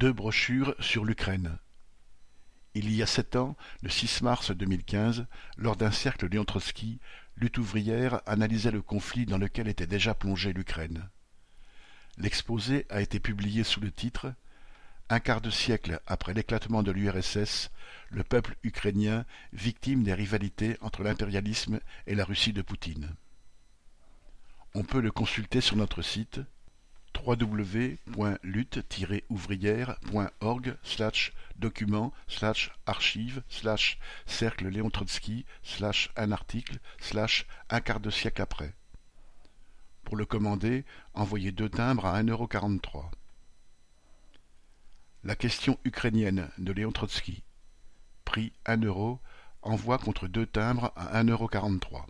Deux brochures sur l'Ukraine. Il y a sept ans, le 6 mars 2015, lors d'un cercle Léon Trotsky, Lutte ouvrière analysait le conflit dans lequel était déjà plongée l'Ukraine. L'exposé a été publié sous le titre Un quart de siècle après l'éclatement de l'URSS, le peuple ukrainien victime des rivalités entre l'impérialisme et la Russie de Poutine. On peut le consulter sur notre site www.lutte-ouvrière.org slash document slash archive slash cercle Léon Trotsky slash un article slash un quart de siècle après. Pour le commander, envoyez deux timbres à 1,43€. La question ukrainienne de Léon Trotsky. Prix 1 euro, envoi contre deux timbres à 1,43€.